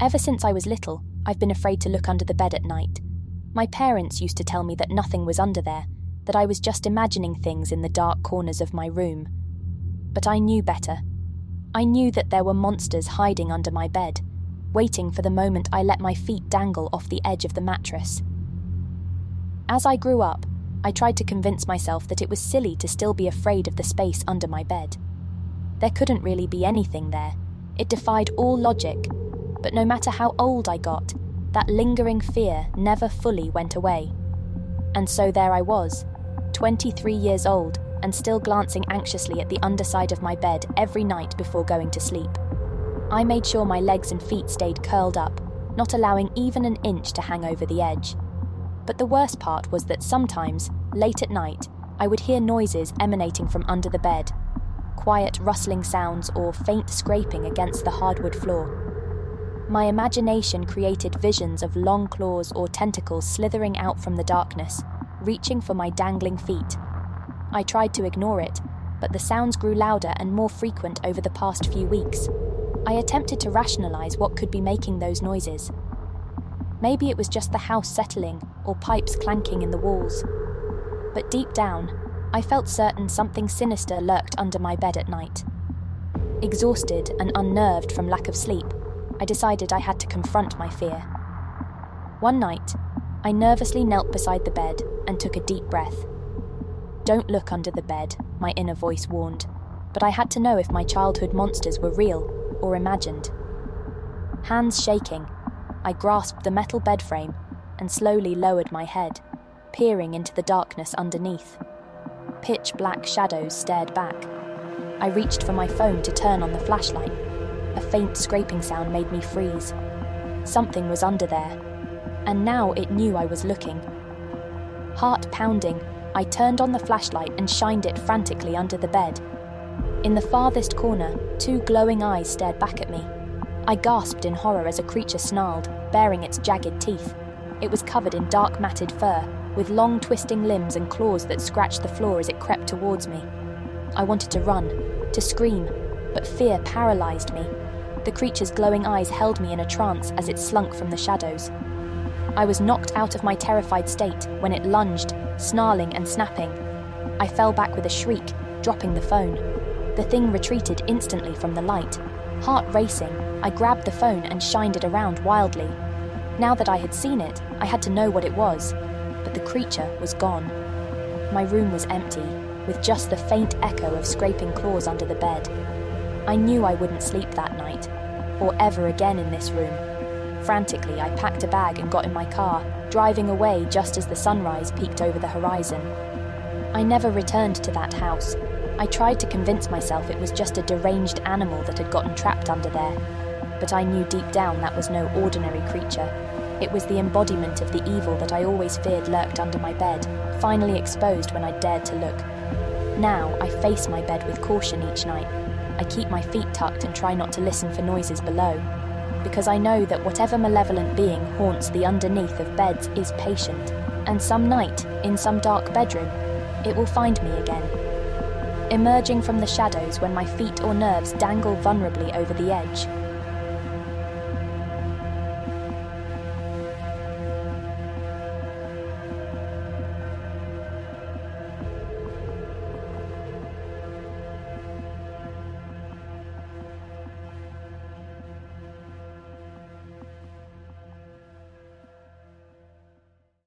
Ever since I was little, I've been afraid to look under the bed at night. My parents used to tell me that nothing was under there, that I was just imagining things in the dark corners of my room. But I knew better. I knew that there were monsters hiding under my bed, waiting for the moment I let my feet dangle off the edge of the mattress. As I grew up, I tried to convince myself that it was silly to still be afraid of the space under my bed. There couldn't really be anything there. It defied all logic. But no matter how old I got, that lingering fear never fully went away. And so there I was, 23 years old, and still glancing anxiously at the underside of my bed every night before going to sleep. I made sure my legs and feet stayed curled up, not allowing even an inch to hang over the edge. But the worst part was that sometimes, late at night, I would hear noises emanating from under the bed quiet rustling sounds or faint scraping against the hardwood floor. My imagination created visions of long claws or tentacles slithering out from the darkness, reaching for my dangling feet. I tried to ignore it, but the sounds grew louder and more frequent over the past few weeks. I attempted to rationalize what could be making those noises. Maybe it was just the house settling or pipes clanking in the walls. But deep down, I felt certain something sinister lurked under my bed at night. Exhausted and unnerved from lack of sleep, I decided I had to confront my fear. One night, I nervously knelt beside the bed and took a deep breath. Don't look under the bed, my inner voice warned, but I had to know if my childhood monsters were real or imagined. Hands shaking, I grasped the metal bed frame and slowly lowered my head, peering into the darkness underneath. Pitch black shadows stared back. I reached for my phone to turn on the flashlight. A faint scraping sound made me freeze. Something was under there, and now it knew I was looking. Heart pounding, I turned on the flashlight and shined it frantically under the bed. In the farthest corner, two glowing eyes stared back at me. I gasped in horror as a creature snarled, baring its jagged teeth. It was covered in dark matted fur, with long twisting limbs and claws that scratched the floor as it crept towards me. I wanted to run, to scream, but fear paralyzed me. The creature's glowing eyes held me in a trance as it slunk from the shadows. I was knocked out of my terrified state when it lunged, snarling and snapping. I fell back with a shriek, dropping the phone. The thing retreated instantly from the light. Heart racing, I grabbed the phone and shined it around wildly. Now that I had seen it, I had to know what it was but the creature was gone. My room was empty, with just the faint echo of scraping claws under the bed. I knew I wouldn't sleep that night, or ever again in this room. Frantically, I packed a bag and got in my car, driving away just as the sunrise peeked over the horizon. I never returned to that house. I tried to convince myself it was just a deranged animal that had gotten trapped under there, but I knew deep down that was no ordinary creature. It was the embodiment of the evil that I always feared lurked under my bed, finally exposed when I dared to look. Now I face my bed with caution each night. I keep my feet tucked and try not to listen for noises below, because I know that whatever malevolent being haunts the underneath of beds is patient, and some night, in some dark bedroom, it will find me again. Emerging from the shadows when my feet or nerves dangle vulnerably over the edge,